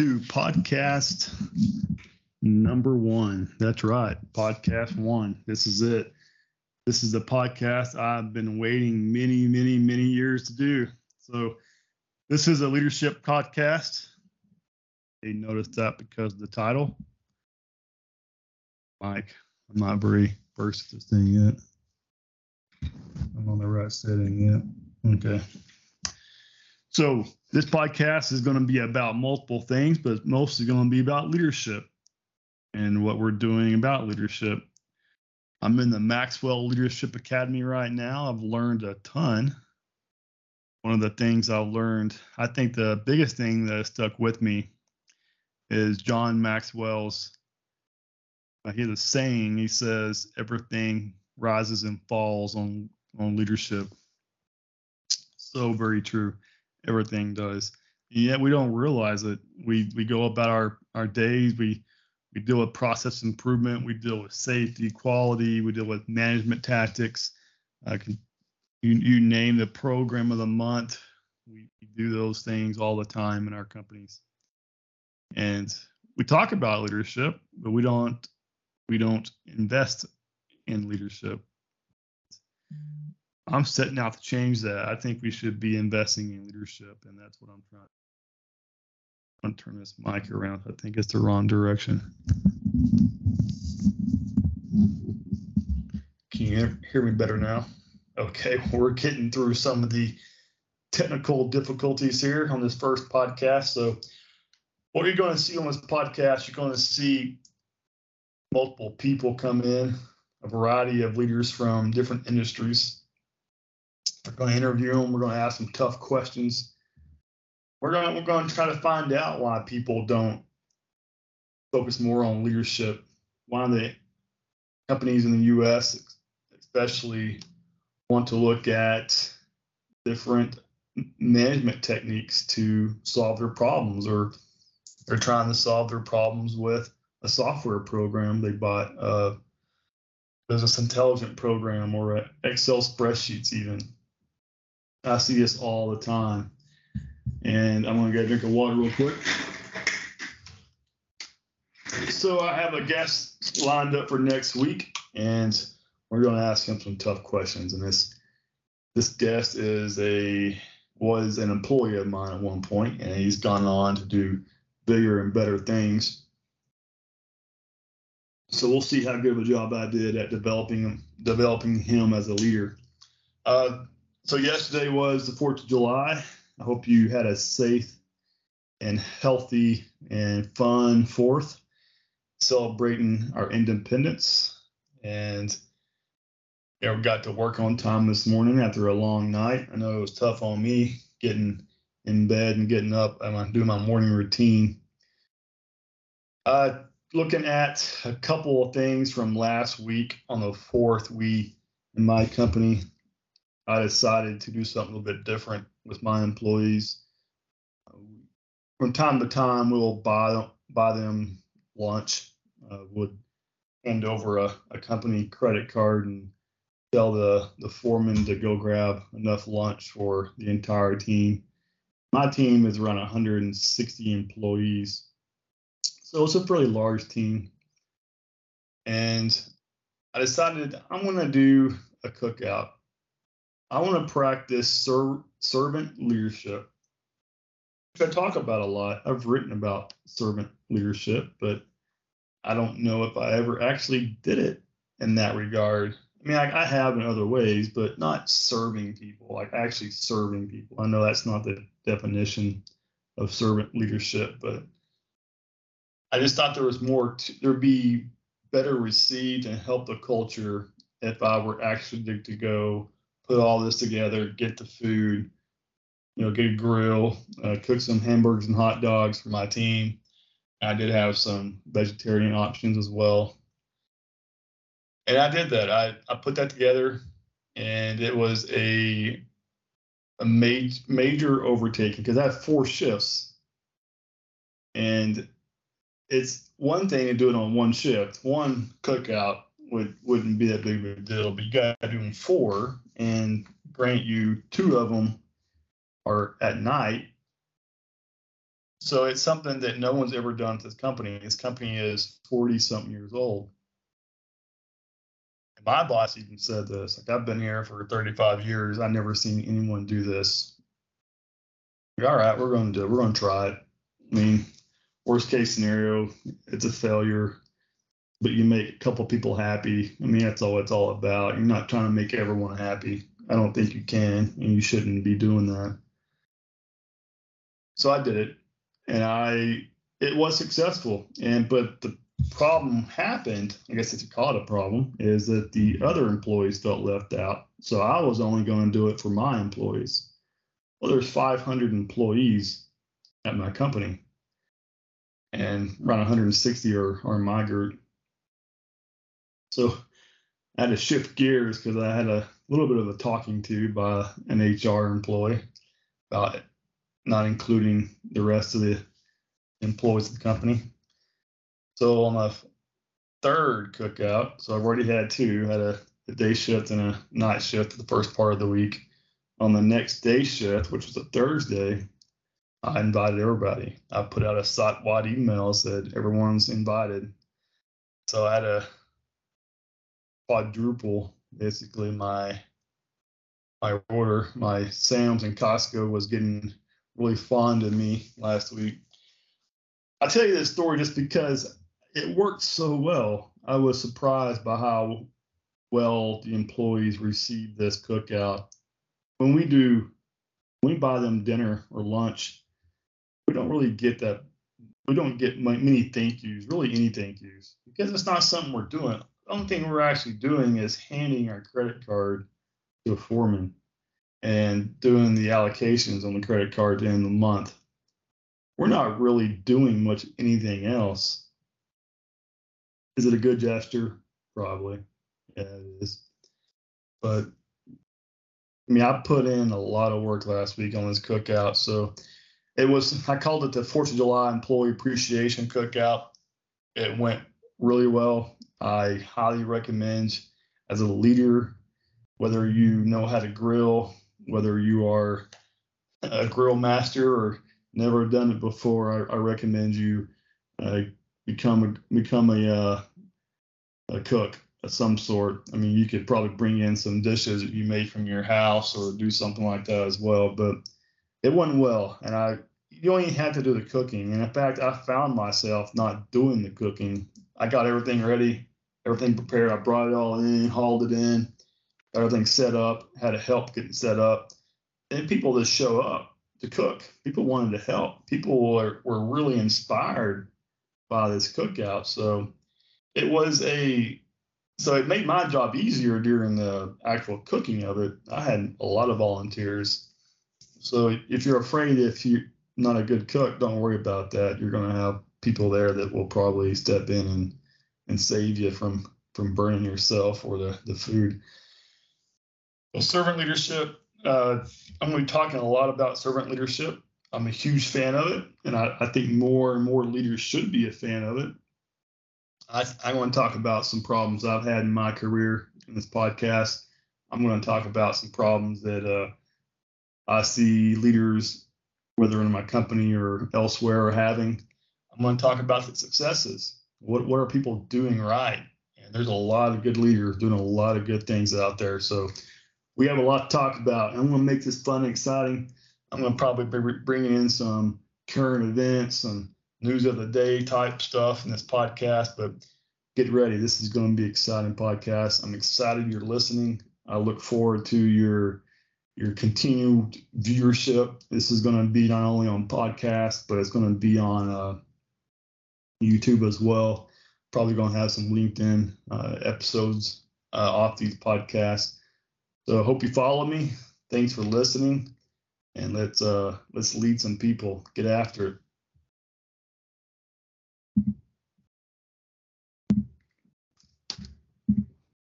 to podcast number one. That's right, podcast one. This is it. This is the podcast I've been waiting many, many, many years to do. So, this is a leadership podcast. You noticed that because of the title. Mike, I'm not very versed at this thing yet. I'm on the right setting yet. Okay. So this podcast is going to be about multiple things, but mostly going to be about leadership and what we're doing about leadership. I'm in the Maxwell Leadership Academy right now. I've learned a ton. One of the things I've learned, I think the biggest thing that stuck with me is John Maxwell's. I hear the saying. He says everything rises and falls on on leadership. So very true everything does. And yet we don't realize it. We we go about our our days. We we deal with process improvement. We deal with safety, quality. We deal with management tactics. Uh, can, you you name the program of the month. We, we do those things all the time in our companies. And we talk about leadership, but we don't we don't invest in leadership. I'm setting out to change that. I think we should be investing in leadership, and that's what I'm trying. I'm to turn this mic around. I think it's the wrong direction. Can you hear me better now? Okay, we're getting through some of the technical difficulties here on this first podcast. So, what you're going to see on this podcast, you're going to see multiple people come in, a variety of leaders from different industries we're going to interview them. We're going to ask some tough questions. We're going to, we're going to try to find out why people don't focus more on leadership. Why the companies in the U.S. especially want to look at different management techniques to solve their problems, or they're trying to solve their problems with a software program they bought, uh, a business intelligence program, or Excel spreadsheets even. I see this all the time. And I'm to go drink a water real quick. So I have a guest lined up for next week, and we're to ask him some tough questions. And this this guest is a was an employee of mine at one point, and he's gone on to do bigger and better things. So we'll see how good of a job I did at developing developing him as a leader. Uh, so yesterday was the 4th of July. I hope you had a safe and healthy and fun 4th, celebrating our independence. And you know, got to work on time this morning after a long night. I know it was tough on me getting in bed and getting up and doing my morning routine. Uh, looking at a couple of things from last week on the 4th, we in my company I decided to do something a little bit different with my employees. From time to time, we'll buy buy them lunch. Uh, would hand over a, a company credit card and tell the the foreman to go grab enough lunch for the entire team. My team is around 160 employees, so it's a pretty large team. And I decided I'm going to do a cookout I want to practice ser- servant leadership, which I talk about a lot. I've written about servant leadership, but I don't know if I ever actually did it in that regard. I mean, I, I have in other ways, but not serving people, like actually serving people. I know that's not the definition of servant leadership, but I just thought there was more, there'd be better received and help the culture if I were actually to, to go put all this together, get the food, you know, get a grill, uh, cook some hamburgers and hot dogs for my team. I did have some vegetarian options as well. And I did that. I, I put that together and it was a a major major overtaking because I have four shifts. And it's one thing to do it on one shift. One cookout would wouldn't be that big of a deal, but you got to do them four, and grant you two of them are at night. So it's something that no one's ever done at this company. This company is 40 something years old. And my boss even said this like, I've been here for 35 years. I've never seen anyone do this. Like, All right, we're going to do. It. we're going to try it. I mean, worst case scenario, it's a failure, but you make a couple people happy. I mean, that's all it's all about. You're not trying to make everyone happy. I don't think you can, and you shouldn't be doing that. So I did it, and I it was successful. And but the problem happened. I guess it's you call a problem, is that the other employees felt left out. So I was only going to do it for my employees. Well, there's 500 employees at my company, and around 160 are, are my group. So I had to shift gears because I had a little bit of a talking to by an HR employee about not including the rest of the employees of the company. So on my third cookout, so I've already had two, had a, a day shift and a night shift the first part of the week. On the next day shift, which was a Thursday, I invited everybody. I put out a site wide email said everyone's invited. So I had a quadruple basically my my order. My Sam's and Costco was getting really fond of me last week. I tell you this story just because it worked so well. I was surprised by how well the employees received this cookout. When we do, when we buy them dinner or lunch, we don't really get that. We don't get many thank yous, really any thank yous, because it's not something we're doing. Only thing we're actually doing is handing our credit card to a foreman and doing the allocations on the credit card at the month. We're not really doing much anything else. Is it a good gesture? Probably. Yeah, it is. But I mean, I put in a lot of work last week on this cookout. So it was, I called it the Fourth of July Employee Appreciation Cookout. It went really well. I highly recommend as a leader, whether you know how to grill, whether you are a grill master or never done it before, I, I recommend you uh, become a become a uh, a cook of some sort. I mean, you could probably bring in some dishes that you made from your house or do something like that as well. But it went well, and I you only had to do the cooking. And in fact, I found myself not doing the cooking. I got everything ready, everything prepared. I brought it all in, hauled it in, everything set up, had to help getting set up. And people just show up to cook. People wanted to help. People were, were really inspired by this cookout. So it was a so it made my job easier during the actual cooking of it. I had a lot of volunteers. So if you're afraid if you're not a good cook, don't worry about that. You're going to have people there that will probably step in and and save you from from burning yourself or the the food. Well, servant leadership. Uh, I'm going to be talking a lot about servant leadership. I'm a huge fan of it, and I, I think more and more leaders should be a fan of it. I, I want to talk about some problems I've had in my career in this podcast. I'm going to talk about some problems that uh, I see leaders, whether in my company or elsewhere, are having. I'm going to talk about the successes. What what are people doing right? And there's a lot of good leaders doing a lot of good things out there. So we have a lot to talk about. I'm going to make this fun and exciting. I'm going to probably be bringing in some current events, some news of the day type stuff in this podcast. But get ready. This is going to be exciting podcast. I'm excited you're listening. I look forward to your your continued viewership. This is going to be not only on podcast, but it's going to be on uh, YouTube as well. Probably going to have some LinkedIn uh, episodes uh, off these podcasts. So I hope you follow me. Thanks for listening, and let's uh, let's lead some people. Get after it.